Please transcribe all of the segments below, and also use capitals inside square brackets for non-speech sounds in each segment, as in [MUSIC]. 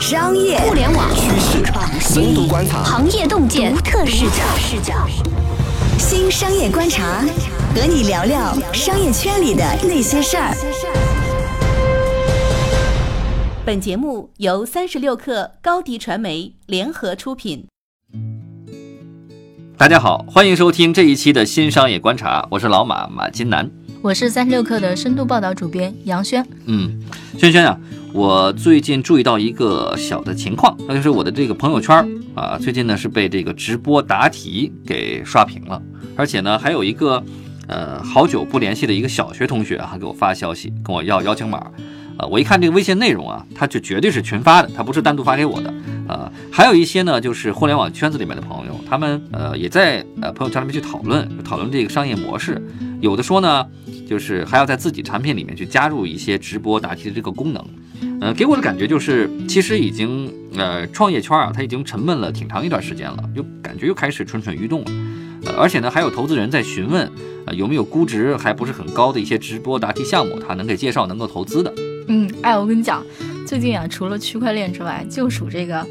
商业互联网趋势、深度观察、行业洞见、独特视角，视角。新商业观察，和你聊聊商业圈里的那些事儿。本节目由三十六克高低传媒联合出品。大家好，欢迎收听这一期的新商业观察，我是老马马金南。我是三十六氪的深度报道主编杨轩。嗯，轩轩啊，我最近注意到一个小的情况，那就是我的这个朋友圈啊，最近呢是被这个直播答题给刷屏了，而且呢还有一个呃好久不联系的一个小学同学啊给我发消息，跟我要邀请码。呃，我一看这个微信内容啊，他就绝对是群发的，他不是单独发给我的。呃，还有一些呢，就是互联网圈子里面的朋友，他们呃也在呃朋友圈里面去讨论，讨论这个商业模式。有的说呢，就是还要在自己产品里面去加入一些直播答题的这个功能。呃，给我的感觉就是，其实已经呃创业圈啊，它已经沉闷了挺长一段时间了，就感觉又开始蠢蠢欲动了。呃，而且呢，还有投资人在询问，呃，有没有估值还不是很高的一些直播答题项目，他能给介绍能够投资的。嗯，哎，我跟你讲，最近啊，除了区块链之外，就属这个，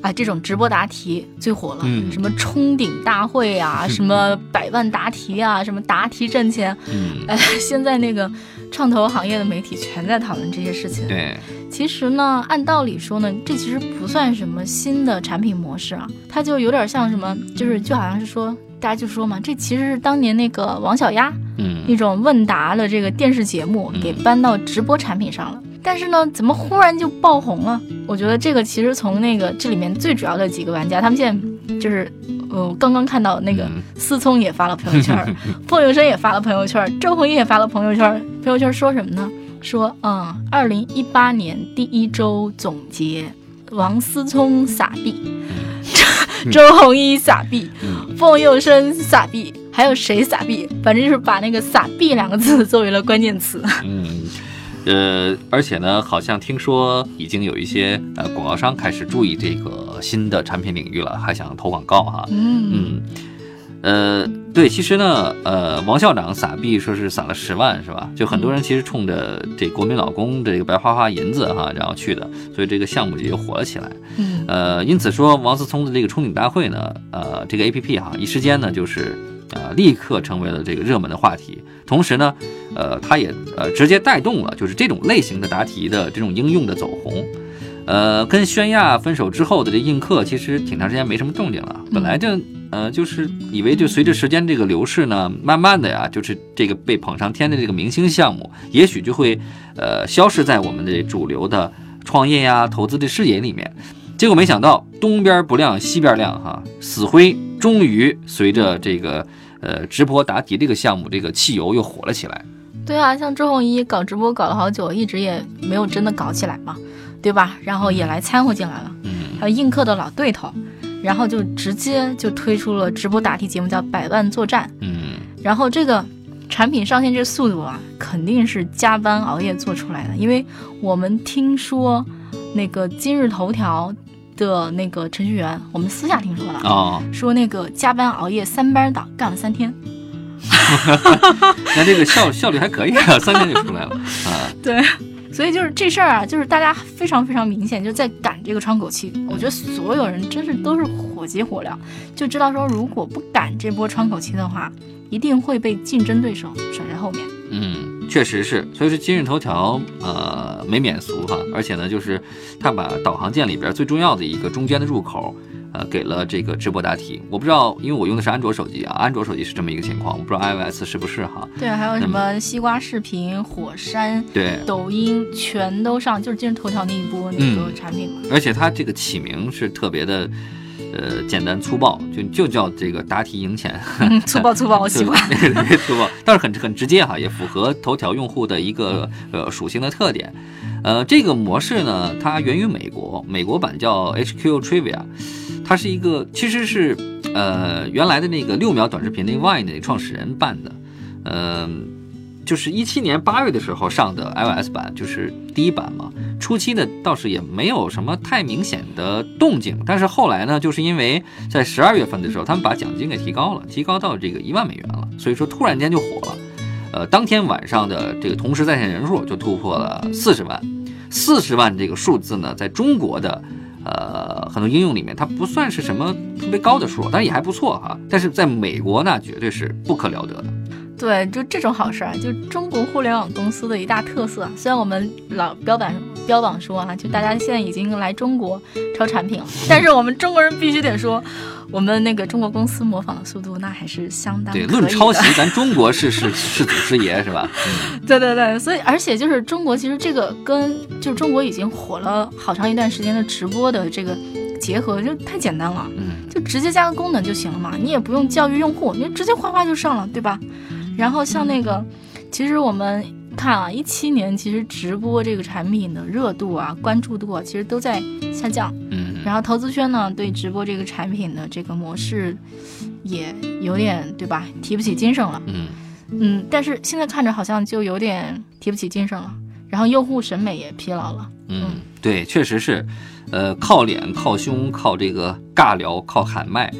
啊，这种直播答题最火了。嗯，什么冲顶大会啊，什么百万答题啊，什么答题挣钱。嗯，哎，现在那个创投行业的媒体全在讨论这些事情。对，其实呢，按道理说呢，这其实不算什么新的产品模式啊，它就有点像什么，就是就好像是说，大家就说嘛，这其实是当年那个王小丫。嗯，一种问答的这个电视节目给搬到直播产品上了，但是呢，怎么忽然就爆红了？我觉得这个其实从那个这里面最主要的几个玩家，他们现在就是，呃，刚刚看到那个思聪也发了朋友圈，[LAUGHS] 凤友生也发了朋友圈，周鸿祎也发了朋友圈，朋友圈说什么呢？说，嗯，二零一八年第一周总结，王思聪傻逼，周鸿祎傻逼，凤佑生傻逼。还有谁傻逼？反正就是把那个“傻逼”两个字作为了关键词。嗯，呃，而且呢，好像听说已经有一些呃广告商开始注意这个新的产品领域了，还想投广告哈。嗯嗯，呃，对，其实呢，呃，王校长撒币说是撒了十万，是吧？就很多人其实冲着这国民老公这个白花花银子哈，然后去的，所以这个项目也就火了起来。嗯，呃，因此说王思聪的这个冲顶大会呢，呃，这个 A P P 哈，一时间呢就是。啊，立刻成为了这个热门的话题。同时呢，呃，它也呃直接带动了就是这种类型的答题的这种应用的走红。呃，跟宣亚分手之后的这映客，其实挺长时间没什么动静了。本来就呃就是以为就随着时间这个流逝呢，慢慢的呀，就是这个被捧上天的这个明星项目，也许就会呃消失在我们的主流的创业呀、投资的视野里面。结果没想到东边不亮西边亮哈，死灰终于随着这个。呃，直播答题这个项目，这个汽油又火了起来。对啊，像周鸿祎搞直播搞了好久，一直也没有真的搞起来嘛，对吧？然后也来掺和进来了。嗯，还有映客的老对头，然后就直接就推出了直播答题节目，叫《百万作战》。嗯，然后这个产品上线这速度啊，肯定是加班熬夜做出来的，因为我们听说那个今日头条。的那个程序员，我们私下听说的啊，说那个加班熬夜三班倒干了三天，[LAUGHS] 那这个效效率还可以啊，[LAUGHS] 三天就出来了啊。对，所以就是这事儿啊，就是大家非常非常明显，就在赶这个窗口期。我觉得所有人真是都是火急火燎，就知道说如果不赶这波窗口期的话，一定会被竞争对手甩在后面。嗯。确实是，所以说今日头条呃没免俗哈，而且呢，就是它把导航键里边最重要的一个中间的入口，呃，给了这个直播答题。我不知道，因为我用的是安卓手机啊，安卓手机是这么一个情况，我不知道 iOS 是不是哈。对，还有什么西瓜视频、火山、对，抖音全都上，就是今日头条那一波那个产品嘛。而且它这个起名是特别的。呃，简单粗暴，就就叫这个答题赢钱。[LAUGHS] 粗暴粗暴，我 [LAUGHS] 喜欢。[LAUGHS] 粗暴，但是很很直接哈，也符合头条用户的一个呃属性的特点。呃，这个模式呢，它源于美国，美国版叫 HQ Trivia，它是一个其实是呃原来的那个六秒短视频那 Vine 的创始人办的，嗯。就是一七年八月的时候上的 iOS 版，就是第一版嘛。初期呢倒是也没有什么太明显的动静，但是后来呢，就是因为在十二月份的时候，他们把奖金给提高了，提高到这个一万美元了，所以说突然间就火了。呃，当天晚上的这个同时在线人数就突破了四十万，四十万这个数字呢，在中国的呃很多应用里面，它不算是什么特别高的数，但是也还不错哈。但是在美国呢，绝对是不可了得的。对，就这种好事儿，就中国互联网公司的一大特色。虽然我们老标榜标榜说啊，就大家现在已经来中国抄产品了，但是我们中国人必须得说，我们那个中国公司模仿的速度那还是相当对。论抄袭，[LAUGHS] 咱中国是是是祖师爷是吧？[LAUGHS] 对对对，所以而且就是中国其实这个跟就是中国已经火了好长一段时间的直播的这个结合就太简单了，嗯，就直接加个功能就行了嘛，你也不用教育用户，你直接哗哗就上了，对吧？然后像那个，其实我们看啊，一七年其实直播这个产品的热度啊、关注度啊，其实都在下降。嗯。然后投资圈呢，对直播这个产品的这个模式，也有点对吧？提不起精神了。嗯。嗯，但是现在看着好像就有点提不起精神了。然后用户审美也疲劳了。嗯，对，确实是，呃，靠脸、靠胸、靠这个尬聊、靠喊麦。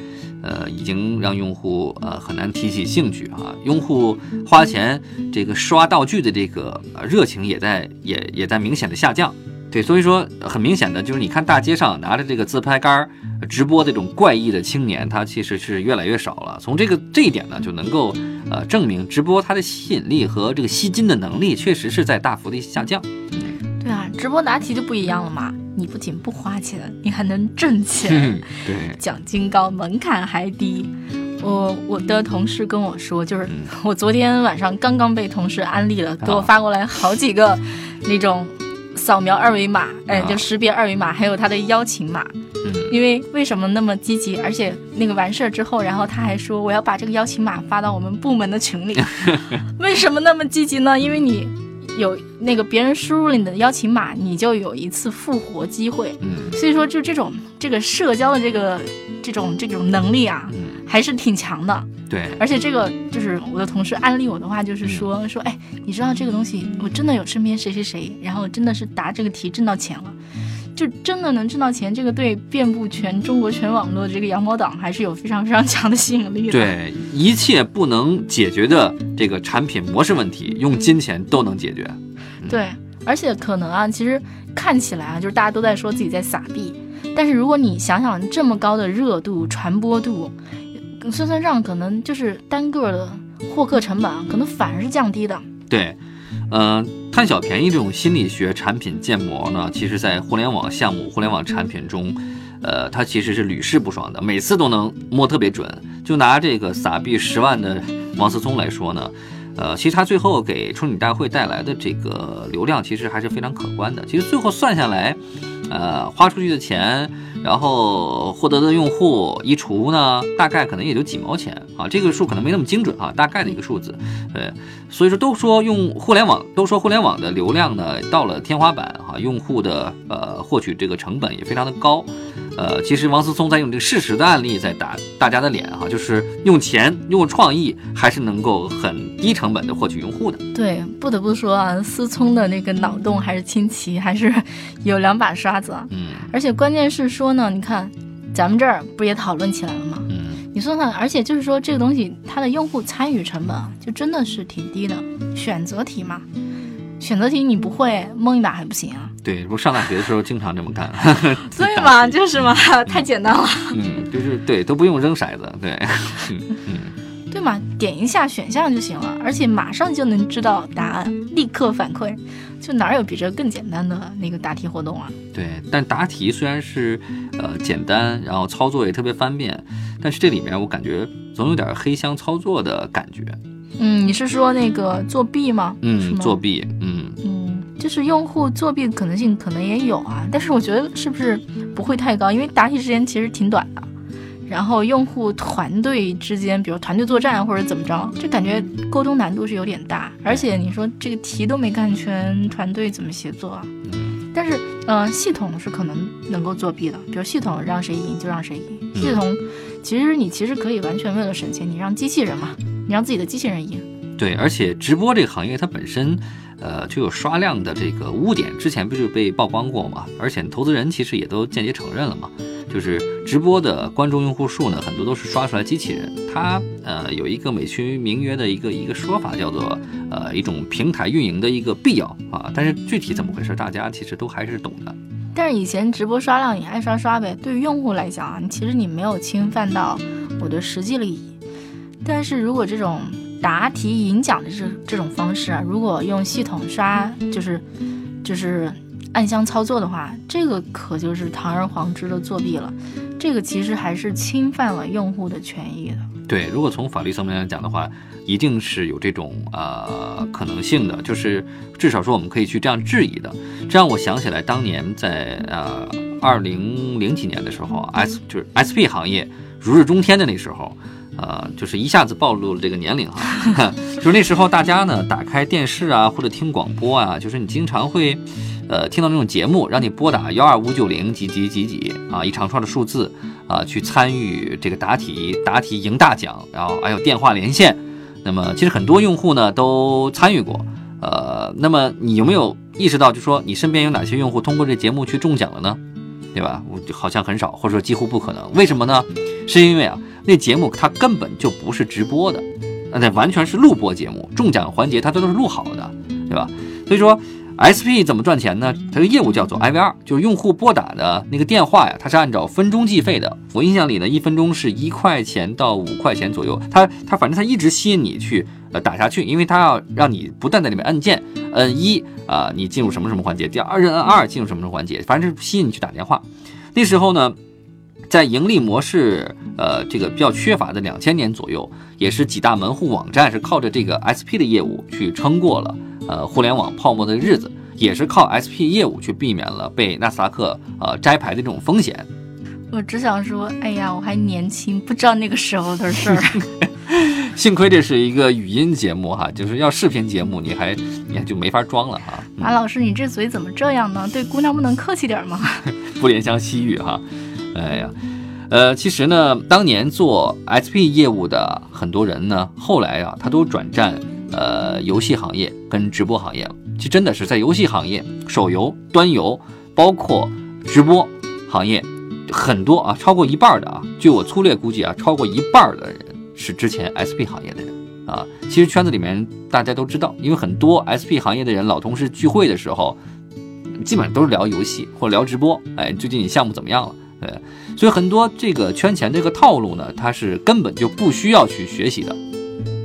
呃，已经让用户呃很难提起兴趣啊。用户花钱这个刷道具的这个热情也在也也在明显的下降。对，所以说很明显的就是你看大街上拿着这个自拍杆直播这种怪异的青年，他其实是越来越少了。从这个这一点呢，就能够呃证明直播它的吸引力和这个吸金的能力确实是在大幅的下降。对啊，直播答题就不一样了嘛。你不仅不花钱，你还能挣钱，[LAUGHS] 对，奖金高，门槛还低。我我的同事跟我说，就是我昨天晚上刚刚被同事安利了，给我发过来好几个那种扫描二维码，哎，就识别二维码，还有他的邀请码。因为为什么那么积极？而且那个完事儿之后，然后他还说我要把这个邀请码发到我们部门的群里。[LAUGHS] 为什么那么积极呢？因为你。有那个别人输入了你的邀请码，你就有一次复活机会。嗯，所以说就这种这个社交的这个这种这种能力啊，还是挺强的。对，而且这个就是我的同事安利我的话，就是说说，哎，你知道这个东西，我真的有身边谁谁谁，然后真的是答这个题挣到钱了。就真的能挣到钱，这个对遍布全中国全网络的这个羊毛党还是有非常非常强的吸引力的。对，一切不能解决的这个产品模式问题，用金钱都能解决。对，而且可能啊，其实看起来啊，就是大家都在说自己在撒币，但是如果你想想这么高的热度、传播度，算算账，可能就是单个的获客成本可能反而是降低的。对。嗯，贪小便宜这种心理学产品建模呢，其实，在互联网项目、互联网产品中，呃，它其实是屡试不爽的，每次都能摸特别准。就拿这个撒币十万的王思聪来说呢，呃，其实他最后给春女大会带来的这个流量，其实还是非常可观的。其实最后算下来，呃，花出去的钱。然后获得的用户一除呢，大概可能也就几毛钱啊，这个数可能没那么精准啊，大概的一个数字。呃，所以说都说用互联网，都说互联网的流量呢到了天花板哈，用户的呃获取这个成本也非常的高。呃，其实王思聪在用这个事实的案例在打大家的脸哈，就是用钱用创意还是能够很低成本的获取用户的。对，不得不说啊，思聪的那个脑洞还是清奇，还是有两把刷子。嗯，而且关键是说呢，你看咱们这儿不也讨论起来了吗？嗯，你算算，而且就是说这个东西它的用户参与成本就真的是挺低的，选择题嘛。选择题你不会蒙一把还不行啊？对，不上大学的时候经常这么干。[LAUGHS] 所以嘛，就是嘛，太简单了。嗯，就是对，都不用扔骰子，对，[LAUGHS] 嗯嗯，对嘛，点一下选项就行了，而且马上就能知道答案，立刻反馈，就哪有比这更简单的那个答题活动啊？对，但答题虽然是呃简单，然后操作也特别方便，但是这里面我感觉总有点黑箱操作的感觉。嗯，你是说那个作弊吗？嗯，作弊，嗯嗯，就是用户作弊的可能性可能也有啊，但是我觉得是不是不会太高，因为答题时间其实挺短的，然后用户团队之间，比如团队作战或者怎么着，就感觉沟通难度是有点大，而且你说这个题都没看全，团队怎么协作啊？嗯，但是嗯，系统是可能能够作弊的，比如系统让谁赢就让谁赢，系统其实你其实可以完全为了省钱，你让机器人嘛。你让自己的机器人赢，对。而且直播这个行业它本身，呃，就有刷量的这个污点，之前不就被曝光过嘛？而且投资人其实也都间接承认了嘛，就是直播的观众用户数呢，很多都是刷出来机器人。它呃有一个美其名曰的一个一个说法，叫做呃一种平台运营的一个必要啊。但是具体怎么回事，大家其实都还是懂的。但是以前直播刷量你爱刷刷呗，对于用户来讲啊，其实你没有侵犯到我的实际利益。但是如果这种答题赢奖的这这种方式啊，如果用系统刷，就是就是暗箱操作的话，这个可就是堂而皇之的作弊了。这个其实还是侵犯了用户的权益的。对，如果从法律层面来讲的话，一定是有这种呃可能性的，就是至少说我们可以去这样质疑的。这让我想起来当年在呃二零零几年的时候，S 就是 SP 行业如日中天的那时候。呃，就是一下子暴露了这个年龄哈，[LAUGHS] 就是那时候大家呢打开电视啊或者听广播啊，就是你经常会，呃，听到那种节目，让你拨打幺二五九零几几几几啊一长串的数字啊去参与这个答题，答题赢大奖，然后还有电话连线。那么其实很多用户呢都参与过，呃，那么你有没有意识到，就说你身边有哪些用户通过这节目去中奖了呢？对吧？我好像很少，或者说几乎不可能。为什么呢？是因为啊。那节目它根本就不是直播的，那完全是录播节目，中奖环节它都是录好的，对吧？所以说，SP 怎么赚钱呢？它的业务叫做 IVR，就是用户拨打的那个电话呀，它是按照分钟计费的。我印象里呢，一分钟是一块钱到五块钱左右。它它反正它一直吸引你去呃打下去，因为它要让你不断在里面按键，摁一啊，你进入什么什么环节，第二摁二进入什么什么环节，反正是吸引你去打电话。那时候呢。在盈利模式，呃，这个比较缺乏的两千年左右，也是几大门户网站是靠着这个 SP 的业务去撑过了，呃，互联网泡沫的日子，也是靠 SP 业务去避免了被纳斯达克呃摘牌的这种风险。我只想说，哎呀，我还年轻，不知道那个时候的事儿。[LAUGHS] 幸亏这是一个语音节目哈，就是要视频节目，你还你还就没法装了哈。马老师，你这嘴怎么这样呢？对姑娘不能客气点吗？[LAUGHS] 不怜香惜玉哈。哎呀，呃，其实呢，当年做 SP 业务的很多人呢，后来啊，他都转战呃游戏行业跟直播行业了。其实真的是在游戏行业、手游、端游，包括直播行业，很多啊，超过一半的啊，据我粗略估计啊，超过一半的人是之前 SP 行业的人啊。其实圈子里面大家都知道，因为很多 SP 行业的人老同事聚会的时候，基本上都是聊游戏或者聊直播。哎，最近你项目怎么样了？对，所以很多这个圈钱这个套路呢，它是根本就不需要去学习的，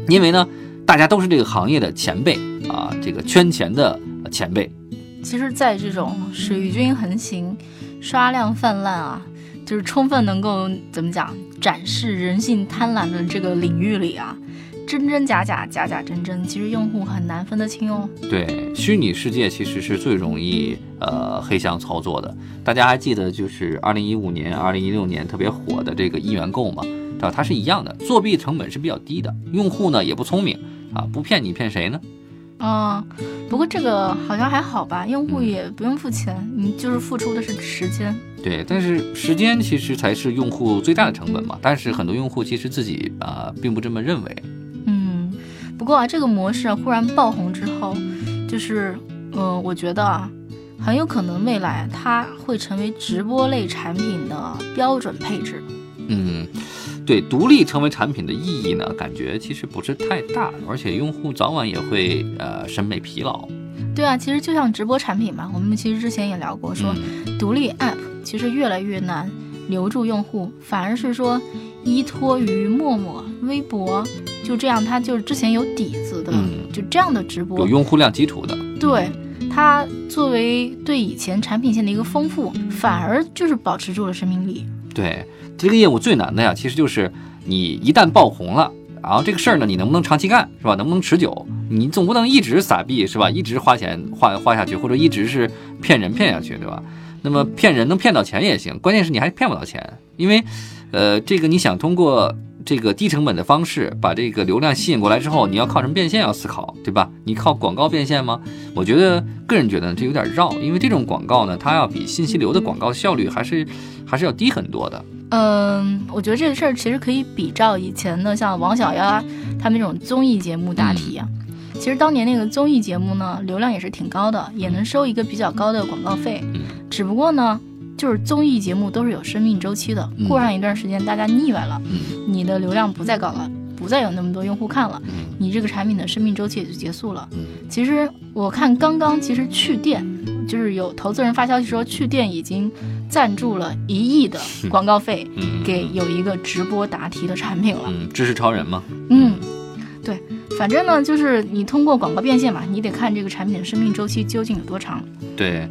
因为呢，大家都是这个行业的前辈啊，这个圈钱的前辈。其实，在这种水军横行、刷量泛滥啊，就是充分能够怎么讲，展示人性贪婪的这个领域里啊。真真假假，假假真真，其实用户很难分得清哦。对，虚拟世界其实是最容易呃黑箱操作的。大家还记得就是二零一五年、二零一六年特别火的这个一元购吗？对吧？它是一样的，作弊成本是比较低的，用户呢也不聪明啊，不骗你骗谁呢？嗯，不过这个好像还好吧，用户也不用付钱，你就是付出的是时间。对，但是时间其实才是用户最大的成本嘛。但是很多用户其实自己啊并不这么认为。不过啊，这个模式啊忽然爆红之后，就是，嗯，我觉得啊，很有可能未来它会成为直播类产品的标准配置。嗯，对，独立成为产品的意义呢，感觉其实不是太大，而且用户早晚也会呃审美疲劳。对啊，其实就像直播产品嘛，我们其实之前也聊过，说独立 app 其实越来越难留住用户，反而是说依托于陌陌、微博。就这样，他就是之前有底子的，就这样的直播有用户量基础的。对它作为对以前产品线的一个丰富，反而就是保持住了生命力。对这个业务最难的呀，其实就是你一旦爆红了，然后这个事儿呢，你能不能长期干，是吧？能不能持久？你总不能一直撒币，是吧？一直花钱花花下去，或者一直是骗人骗下去，对吧？那么骗人能骗到钱也行，关键是你还骗不到钱，因为，呃，这个你想通过。这个低成本的方式把这个流量吸引过来之后，你要靠什么变现？要思考，对吧？你靠广告变现吗？我觉得个人觉得这有点绕，因为这种广告呢，它要比信息流的广告效率还是还是要低很多的。嗯，我觉得这个事儿其实可以比照以前的，像王小丫他们那种综艺节目答题啊。其实当年那个综艺节目呢，流量也是挺高的，也能收一个比较高的广告费。只不过呢，就是综艺节目都是有生命周期的，过上一段时间大家腻歪了，你的流量不再高了，不再有那么多用户看了，你这个产品的生命周期也就结束了。其实我看刚刚，其实去电就是有投资人发消息说，去电已经赞助了一亿的广告费给有一个直播答题的产品了。嗯，知识超人吗？嗯，对。反正呢，就是你通过广告变现嘛，你得看这个产品的生命周期究竟有多长。对，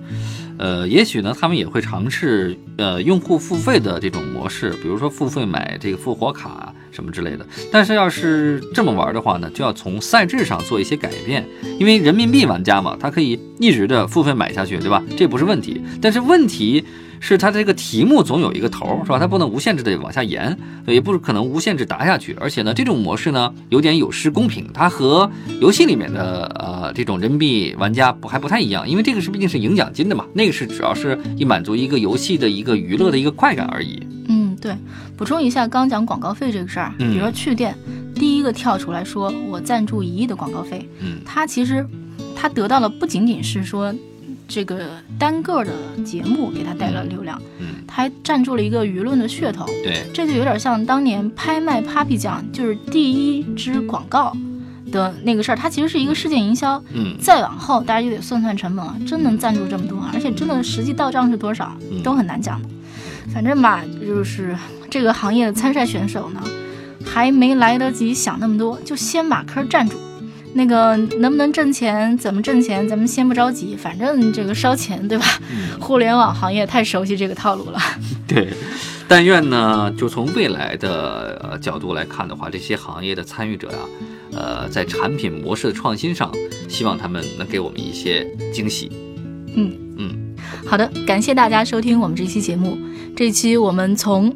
呃，也许呢，他们也会尝试呃用户付费的这种模式，比如说付费买这个复活卡什么之类的。但是要是这么玩的话呢，就要从赛制上做一些改变，因为人民币玩家嘛，他可以一直的付费买下去，对吧？这不是问题。但是问题。是它这个题目总有一个头，是吧？它不能无限制的往下延，也不可能无限制答下去。而且呢，这种模式呢，有点有失公平。它和游戏里面的呃这种人民币玩家不还不太一样，因为这个是毕竟是赢奖金的嘛，那个是主要是以满足一个游戏的一个娱乐的一个快感而已。嗯，对。补充一下，刚讲广告费这个事儿，比如说趣店第一个跳出来说我赞助一亿的广告费，嗯，他其实他得到的不仅仅是说。这个单个的节目给他带来了流量，嗯，他还占住了一个舆论的噱头，对，这就有点像当年拍卖 Papi 奖就是第一支广告的那个事儿，它其实是一个事件营销，嗯，再往后大家就得算算成本了，真能赞助这么多，而且真的实际到账是多少都很难讲的，反正吧，就是这个行业的参赛选手呢，还没来得及想那么多，就先把坑占住。那个能不能挣钱？怎么挣钱？咱们先不着急，反正这个烧钱，对吧？互联网行业太熟悉这个套路了。对，但愿呢，就从未来的角度来看的话，这些行业的参与者呀，呃，在产品模式的创新上，希望他们能给我们一些惊喜。嗯嗯，好的，感谢大家收听我们这期节目。这期我们从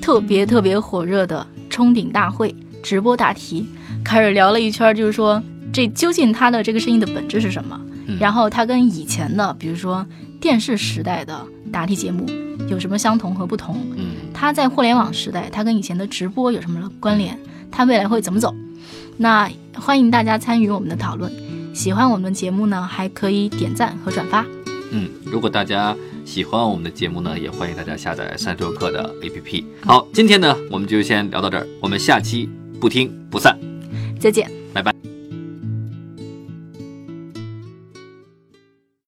特别特别火热的冲顶大会直播答题开始聊了一圈，就是说。这究竟它的这个声音的本质是什么？然后它跟以前的，比如说电视时代的答题节目有什么相同和不同？嗯，它在互联网时代，它跟以前的直播有什么关联？它未来会怎么走？那欢迎大家参与我们的讨论。喜欢我们的节目呢，还可以点赞和转发。嗯，如果大家喜欢我们的节目呢，也欢迎大家下载三十六课的 APP。好，今天呢，我们就先聊到这儿，我们下期不听不散，再见。